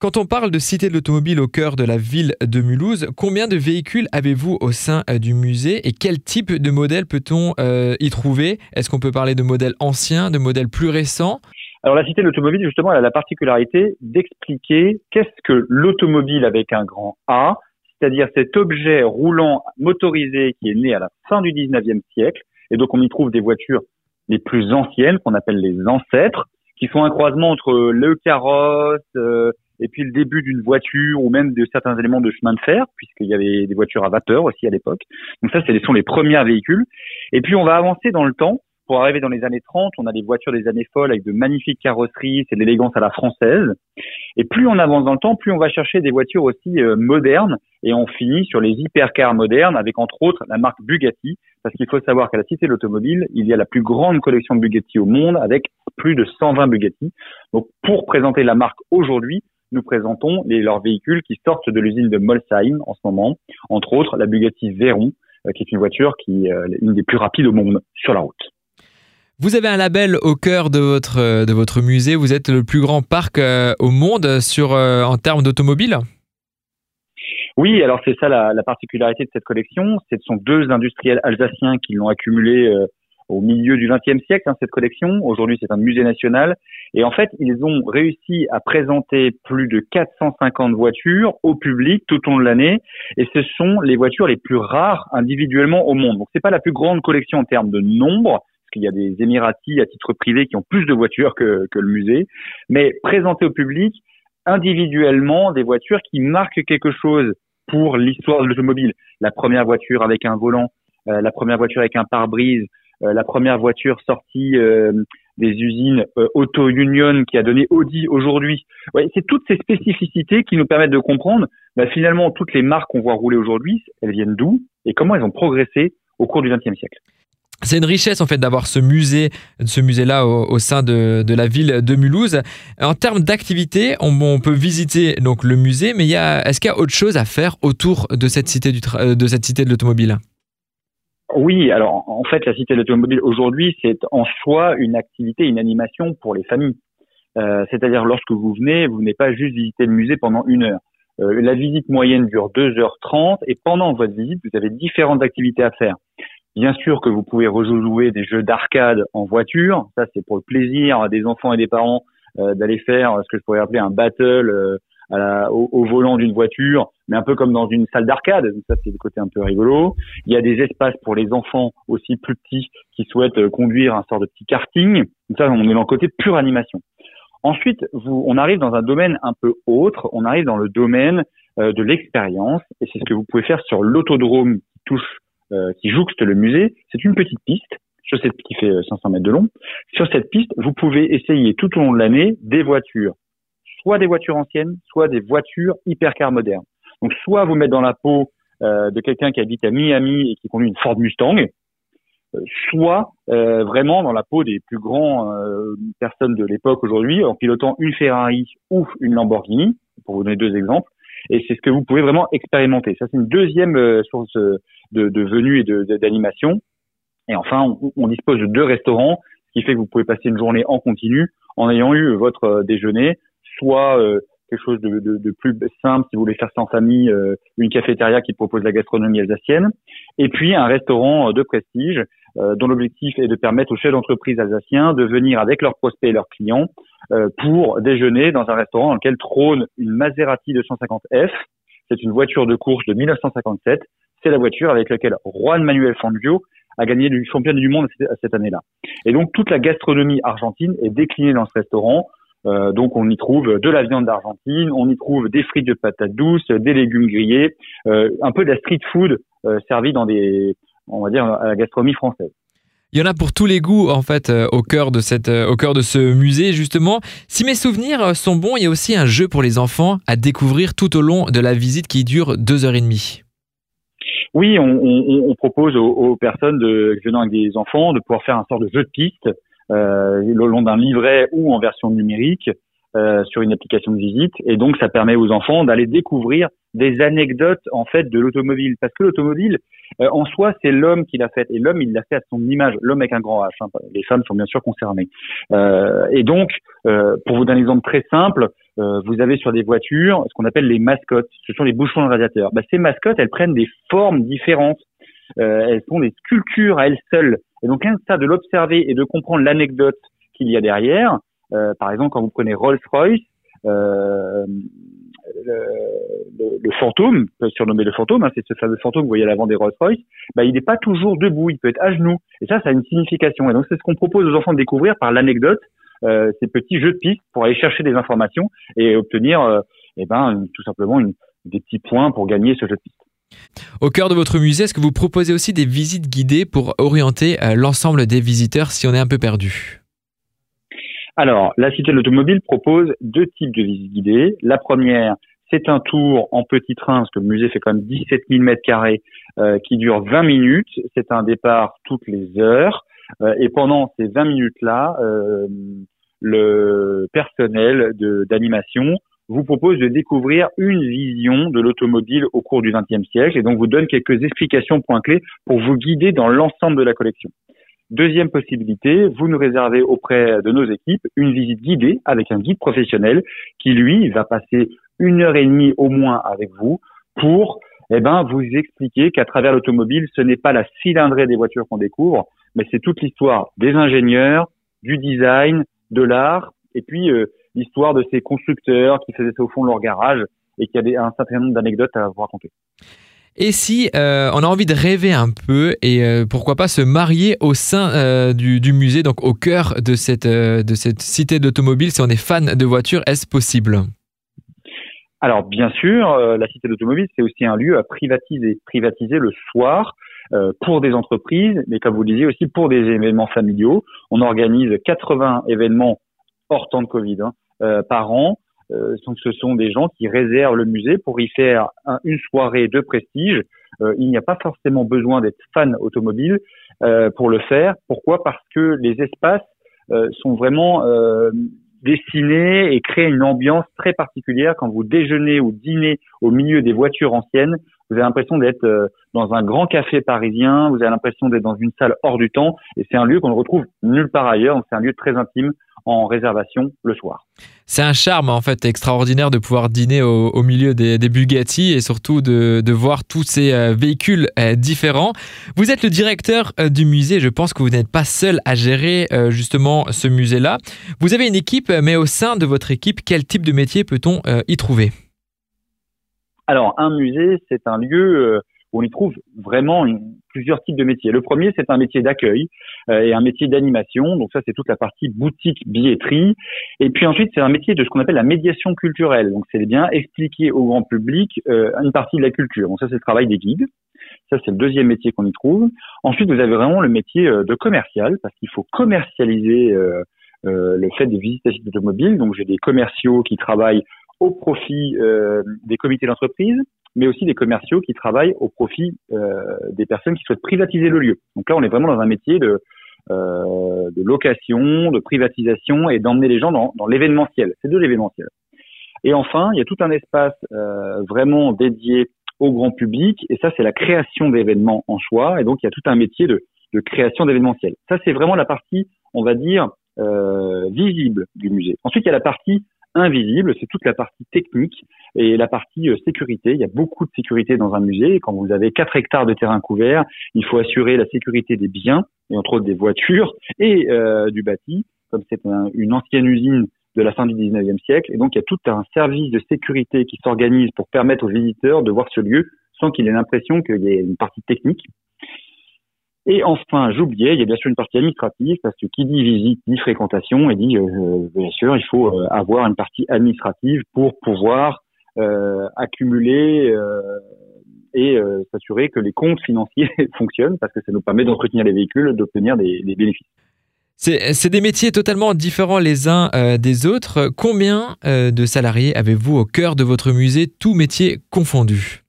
Quand on parle de cité de l'automobile au cœur de la ville de Mulhouse, combien de véhicules avez-vous au sein euh, du musée et quel type de modèle peut-on euh, y trouver? Est-ce qu'on peut parler de modèles anciens, de modèles plus récents? Alors la cité de l'automobile, justement, elle a la particularité d'expliquer qu'est-ce que l'automobile avec un grand A, c'est-à-dire cet objet roulant motorisé qui est né à la fin du 19e siècle, et donc on y trouve des voitures les plus anciennes, qu'on appelle les ancêtres, qui sont un croisement entre le carrosse, euh, et puis le début d'une voiture ou même de certains éléments de chemin de fer, puisqu'il y avait des voitures à vapeur aussi à l'époque. Donc ça, ce sont les premiers véhicules. Et puis on va avancer dans le temps. Pour arriver dans les années 30, on a des voitures des années folles avec de magnifiques carrosseries, c'est de l'élégance à la française. Et plus on avance dans le temps, plus on va chercher des voitures aussi euh, modernes et on finit sur les hypercars modernes avec entre autres la marque Bugatti parce qu'il faut savoir qu'à la Cité de l'Automobile, il y a la plus grande collection de Bugatti au monde avec plus de 120 Bugatti. Donc pour présenter la marque aujourd'hui, nous présentons les, leurs véhicules qui sortent de l'usine de Molsheim en ce moment, entre autres la Bugatti Veyron, euh, qui est une voiture qui est euh, une des plus rapides au monde sur la route. Vous avez un label au cœur de votre, euh, de votre musée. Vous êtes le plus grand parc au monde sur, en termes d'automobile? Oui, alors c'est ça la, la, particularité de cette collection. Ce sont deux industriels alsaciens qui l'ont accumulé au milieu du XXe siècle, hein, cette collection. Aujourd'hui, c'est un musée national. Et en fait, ils ont réussi à présenter plus de 450 voitures au public tout au long de l'année. Et ce sont les voitures les plus rares individuellement au monde. Donc, c'est pas la plus grande collection en termes de nombre, parce qu'il y a des Émiratis à titre privé qui ont plus de voitures que, que le musée. Mais présenter au public individuellement des voitures qui marquent quelque chose pour l'histoire de l'automobile. La première voiture avec un volant, euh, la première voiture avec un pare-brise, la première voiture sortie euh, des usines euh, Auto Union qui a donné Audi aujourd'hui. Ouais, c'est toutes ces spécificités qui nous permettent de comprendre bah, finalement toutes les marques qu'on voit rouler aujourd'hui, elles viennent d'où et comment elles ont progressé au cours du XXe siècle. C'est une richesse en fait d'avoir ce musée, ce musée-là au, sein de, de, la ville de Mulhouse. En termes d'activité, on, on, peut visiter donc le musée, mais il y a, est-ce qu'il y a autre chose à faire autour de cette cité du de cette cité de l'automobile? Oui, alors en fait, la Cité de l'automobile aujourd'hui, c'est en soi une activité, une animation pour les familles. Euh, C'est-à-dire lorsque vous venez, vous n'êtes pas juste visiter le musée pendant une heure. Euh, la visite moyenne dure 2h30 et pendant votre visite, vous avez différentes activités à faire. Bien sûr que vous pouvez rejouer des jeux d'arcade en voiture, ça c'est pour le plaisir des enfants et des parents euh, d'aller faire ce que je pourrais appeler un battle euh, au, volant d'une voiture, mais un peu comme dans une salle d'arcade. Ça, c'est le côté un peu rigolo. Il y a des espaces pour les enfants aussi plus petits qui souhaitent euh, conduire un sort de petit karting. Ça, on est dans le côté pure animation. Ensuite, vous, on arrive dans un domaine un peu autre. On arrive dans le domaine euh, de l'expérience, et c'est ce que vous pouvez faire sur l'autodrome qui touche, euh, qui jouxte le musée. C'est une petite piste sur cette qui fait 500 mètres de long. Sur cette piste, vous pouvez essayer tout au long de l'année des voitures soit des voitures anciennes, soit des voitures hypercars modernes. Donc soit vous mettre dans la peau euh, de quelqu'un qui habite à Miami et qui conduit une Ford Mustang, euh, soit euh, vraiment dans la peau des plus grands personnes de l'époque aujourd'hui en pilotant une Ferrari ou une Lamborghini, pour vous donner deux exemples. Et c'est ce que vous pouvez vraiment expérimenter. Ça, c'est une deuxième source de, de venue et d'animation. Et enfin, on, on, dispose de deux restaurants, ce qui fait que vous pouvez passer une journée en continu en ayant eu votre déjeuner soit euh, quelque chose de, de, de, plus simple si vous voulez faire ça en famille, euh, une cafétéria qui propose la gastronomie alsacienne, et puis un restaurant euh, de prestige dont l'objectif est de permettre aux chefs d'entreprise alsaciens de venir avec leurs prospects et leurs clients pour déjeuner dans un restaurant dans lequel trône une Maserati 250F. C'est une voiture de course de 1957. C'est la voiture avec laquelle Juan Manuel Fangio a gagné du championnat du monde cette année-là. Et donc toute la gastronomie argentine est déclinée dans ce restaurant euh, donc on y trouve de la viande d'Argentine, on y trouve des frites de patates douces, des légumes grillés, euh, un peu de la street food euh, servie dans des, on va dire, à la gastronomie française. Il y en a pour tous les goûts en fait au cœur de cette, au cœur de ce musée justement. Si mes souvenirs sont bons, il y a aussi un jeu pour les enfants à découvrir tout au long de la visite qui dure deux heures et demie. Oui, on, propose aux, personnes de, venant avec des enfants de pouvoir faire un sort de jeu de piste le long d'un livret ou en version numérique euh, sur une application de visite. Et donc, ça permet aux enfants d'aller découvrir des anecdotes en fait de l'automobile, parce que l'automobile euh, en soi, c'est l'homme qui l'a fait, et l'homme il l'a fait à son image. L'homme avec un grand H. Hein. Les femmes sont bien sûr concernées. Euh, et donc, euh, pour vous donner un exemple très simple, vous avez sur des voitures ce qu'on appelle les mascottes. Ce sont les bouchons de radiateur. Bah, ces mascottes, elles prennent des formes différentes. elles sont des sculptures à elles seules. Et donc, ça de l'observer et de comprendre l'anecdote qu'il y a derrière. par exemple, quand vous prenez Rolls-Royce, euh, le, le, fantôme, surnommé le fantôme, hein, c'est ce fameux fantôme que vous voyez à l'avant des Rolls-Royce, bah, il n'est pas toujours debout, il peut être à genoux. Et ça, ça a une signification. Et donc, c'est ce qu'on propose aux enfants de découvrir par l'anecdote, euh, ces petits jeux de piste pour aller chercher des informations et obtenir, euh, eh ben, tout simplement des petits points pour gagner ce jeu de piste. Au cœur de votre musée, est-ce que vous proposez aussi des visites guidées pour orienter euh, l'ensemble des visiteurs si on est un peu perdu? Alors, la Cité de l'Automobile propose deux types de visites guidées. La première, c'est un tour en petit train, parce que le musée fait quand même 17 000 mètres carrés, euh, qui dure 20 minutes. C'est un départ toutes les heures. Euh, et pendant ces 20 minutes-là, le personnel d'animation vous propose de découvrir une vision de l'automobile au cours du XXe siècle et donc vous donne quelques explications points clés pour vous guider dans l'ensemble de la collection. Deuxième possibilité, vous nous réservez auprès de nos équipes une visite guidée avec un guide professionnel qui, lui, va passer une heure et demie au moins avec vous pour eh ben, vous expliquer qu'à travers l'automobile, ce n'est pas la cylindrée des voitures qu'on découvre, mais c'est toute l'histoire des ingénieurs, du design, de l'art, et puis euh, l'histoire de ces constructeurs qui faisaient ça au fond de leur garage et qui avaient un certain nombre d'anecdotes à vous raconter. Et si euh, on a envie de rêver un peu et euh, pourquoi pas se marier au sein euh, du, du, musée, donc au cœur de cette, de cette cité d'automobile, si on est fan de voitures, est-ce possible? Alors bien sûr, la cité d'automobile, c'est aussi un lieu à privatiser, privatiser le soir pour des entreprises, mais comme vous le disiez aussi pour des événements familiaux. On organise 80 événements hors temps de Covid hein, par an euh, ce sont des gens qui réservent le musée pour y faire une soirée de prestige. Euh, il n'y a pas forcément besoin d'être fan automobile euh, pour le faire. Pourquoi? Parce que les espaces sont vraiment dessinés et créent une ambiance très particulière quand vous déjeunez ou dînez au milieu des voitures anciennes. Vous avez l'impression d'être dans un grand café parisien, vous avez l'impression d'être dans une salle hors du temps, et c'est un lieu qu'on ne retrouve nulle part ailleurs. C'est un lieu très intime en réservation le soir. C'est un charme en fait extraordinaire de pouvoir dîner au, milieu des, Bugatti et surtout de, voir tous ces euh, véhicules euh, différents. Vous êtes le directeur euh, du musée, je pense que vous n'êtes pas seul à gérer justement ce musée-là. Vous avez une équipe, mais au sein de votre équipe, quel type de métier peut-on y trouver? Alors un musée, c'est un lieu on y trouve vraiment plusieurs types de métiers. Le premier, c'est un métier d'accueil euh, et un métier d'animation. Donc ça, c'est toute la partie boutique, billetterie. Et puis ensuite, c'est un métier de ce qu'on appelle la médiation culturelle. Donc c'est bien expliquer au grand public euh, une partie de la culture. Donc ça, c'est le travail des guides. Ça, c'est le deuxième métier qu'on y trouve. Ensuite, vous avez vraiment le métier euh, de commercial parce qu'il faut commercialiser le fait des visites automobiles. Donc j'ai des commerciaux qui travaillent au profit des comités d'entreprise mais aussi des commerciaux qui travaillent au profit euh, des personnes qui souhaitent privatiser le lieu. Donc là, on est vraiment dans un métier de, euh, de location, de privatisation et d'emmener les gens dans, dans l'événementiel. C'est de l'événementiel. Et enfin, il y a tout un espace euh, vraiment dédié au grand public, et ça, c'est la création d'événements en choix. Et donc, il y a tout un métier de, de création d'événementiel. Ça, c'est vraiment la partie, on va dire, euh, visible du musée. Ensuite, il y a la partie invisible, c'est toute la partie technique et la partie euh, sécurité. Il y a beaucoup de sécurité dans un musée. quand vous avez 4 hectares de terrain couvert, il faut assurer la sécurité des biens, et entre autres des voitures, et euh, du bâti, comme c'est une ancienne usine de la fin du 19e siècle. Et donc, il y a tout un service de sécurité qui s'organise pour permettre aux visiteurs de voir ce lieu sans qu'il ait l'impression qu'il y ait une partie technique. Et enfin, j'oubliais, il y a bien sûr une partie administrative, parce que qui dit visite dit fréquentation, et dit, euh, bien sûr, il faut euh, avoir une partie administrative pour pouvoir euh, accumuler et s'assurer que les comptes financiers fonctionnent, parce que ça nous permet d'entretenir les véhicules, d'obtenir des, des, bénéfices. C'est des métiers totalement différents les uns des autres. Combien de salariés avez-vous au cœur de votre musée, tous métiers confondus?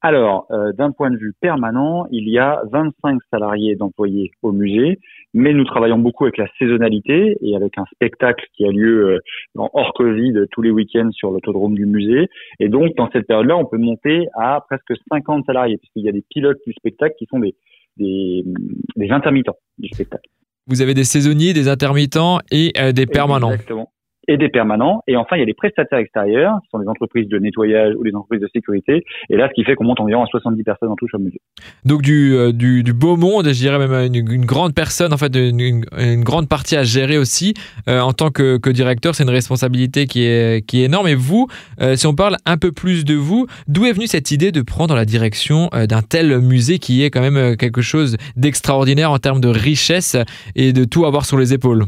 Alors, euh, d'un point de vue permanent, il y a 25 salariés d'employés au musée, mais nous travaillons beaucoup avec la saisonnalité et avec un spectacle qui a lieu euh, hors Covid tous les week-ends sur l'autodrome du musée. Et donc, dans cette période-là, on peut monter à presque 50 salariés, puisqu'il y a des pilotes du spectacle qui sont des, des, intermittents du spectacle. Vous avez des saisonniers, des intermittents et euh, des permanents. Exactement. Et des permanents. Et enfin, il y a les prestataires extérieurs, qui sont les entreprises de nettoyage ou les entreprises de sécurité. Et là, ce qui fait qu'on monte environ à 70 personnes en tout sur musée. Donc du, euh, du, du, beau monde, je dirais même une, grande personne, en fait, une, une, grande partie à gérer aussi. Euh, en tant que, que directeur, c'est une responsabilité qui est, qui est énorme. Et vous, euh, si on parle un peu plus de vous, d'où est venue cette idée de prendre la direction d'un tel musée qui est quand même quelque chose d'extraordinaire en termes de richesse et de tout avoir sur les épaules?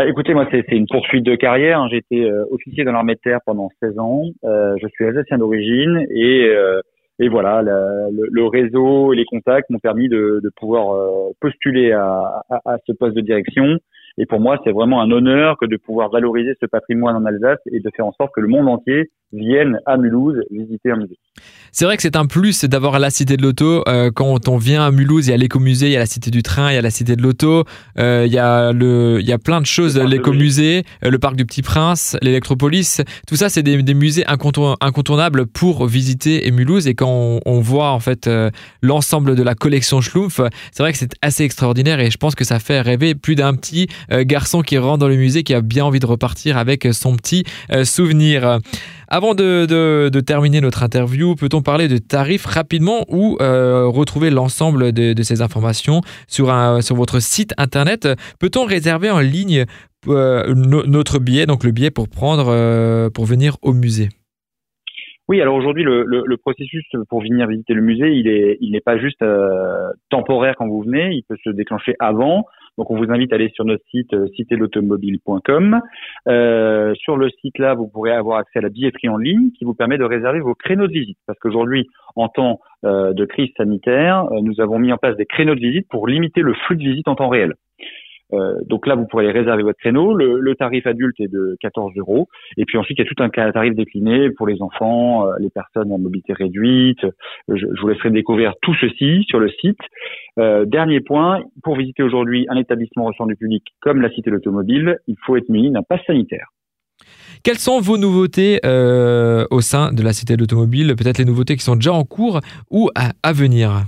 Ah, écoutez, moi, c'est une poursuite de carrière. J'ai été euh, officier dans l'armée de terre pendant 16 ans. Euh, je suis alsacien d'origine et, euh, et voilà, le, le, réseau et les contacts m'ont permis de, de pouvoir postuler à, à, à, ce poste de direction et pour moi, c'est vraiment un honneur que de pouvoir valoriser ce patrimoine en Alsace et de faire en sorte que le monde entier vienne à Mulhouse visiter un musée. C'est vrai que c'est un plus d'avoir la cité de l'auto. Euh, quand on vient à Mulhouse, il y a l'écomusée, il y a la cité du train, il y a la cité de l'auto, euh, il, y a le, il y a plein de choses, l'écomusée, euh, le parc du Petit Prince, l'électropolis. Tout ça, c'est des, musées incontournables pour visiter Mulhouse. Et quand on, voit en fait l'ensemble de la collection Schlumpf, c'est vrai que c'est assez extraordinaire et je pense que ça fait rêver plus d'un petit euh, garçon qui rentre dans le musée, qui a bien envie de repartir avec son petit euh, souvenir. Avant de, terminer notre interview, peut-on parler de tarifs rapidement ou euh, retrouver l'ensemble de, ces informations sur, votre site internet? Peut-on réserver en ligne notre billet, donc le billet pour prendre, pour venir au musée? Oui, alors aujourd'hui, le, le, processus pour venir visiter le musée, il est, il n'est pas juste temporaire quand vous venez, il peut se déclencher avant. Donc on vous invite à aller sur notre site euh, citédautomobile.com. Euh, sur le site là, vous pourrez avoir accès à la billetterie en ligne qui vous permet de réserver vos créneaux de visite. Parce qu'aujourd'hui, en temps euh, de crise sanitaire, nous avons mis en place des créneaux de visite pour limiter le flux de visite en temps réel. Euh, donc là, vous pourrez réserver votre créneau. Le, tarif adulte est de 14 euros. Et puis ensuite, il y a tout un tarif décliné pour les enfants, euh, les personnes en mobilité réduite. Je, je, vous laisserai découvrir tout ceci sur le site. Euh, dernier point, pour visiter aujourd'hui un établissement recevant du public comme la Cité de l'Automobile, il faut être muni d'un pass sanitaire. Quelles sont vos nouveautés au sein de la Cité de l'Automobile? Peut-être les nouveautés qui sont déjà en cours ou à venir?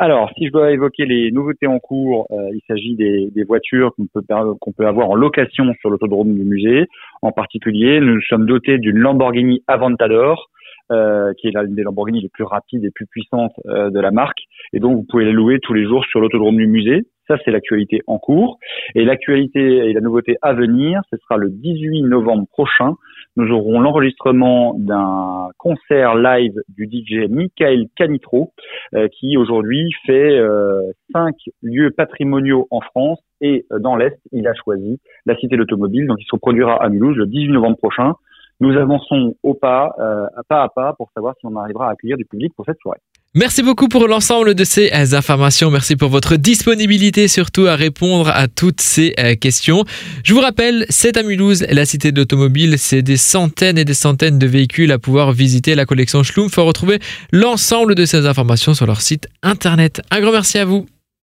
Alors, si je dois évoquer les nouveautés en cours, euh, il s'agit des, voitures qu'on peut, qu'on peut avoir en location sur l'autodrome du musée. En particulier, nous sommes dotés d'une Lamborghini Aventador, euh, qui est l'une des Lamborghini les plus rapides et plus puissantes euh, de la marque. Et donc, vous pouvez la louer tous les jours sur l'autodrome du musée. Ça, c'est l'actualité en cours. Et l'actualité et la nouveauté à venir, ce sera le 18 novembre prochain. Nous aurons l'enregistrement d'un concert live du DJ Michael Canitro, euh, qui aujourd'hui fait euh, cinq lieux patrimoniaux en France et euh, dans l'Est, il a choisi la Cité de l'Automobile. Donc, il se produira à Mulhouse le 18 novembre prochain. Nous avançons au pas, pas à pas, pour savoir si on arrivera à accueillir du public pour cette soirée. Merci beaucoup pour l'ensemble de ces euh, informations. Merci pour votre disponibilité surtout à répondre à toutes ces euh, questions. Je vous rappelle, c'est à Mulhouse, la cité de l'automobile. C'est des centaines et des centaines de véhicules à pouvoir visiter la collection Schlumpf. Faut retrouver l'ensemble de ces informations sur leur site internet. Un grand merci à vous.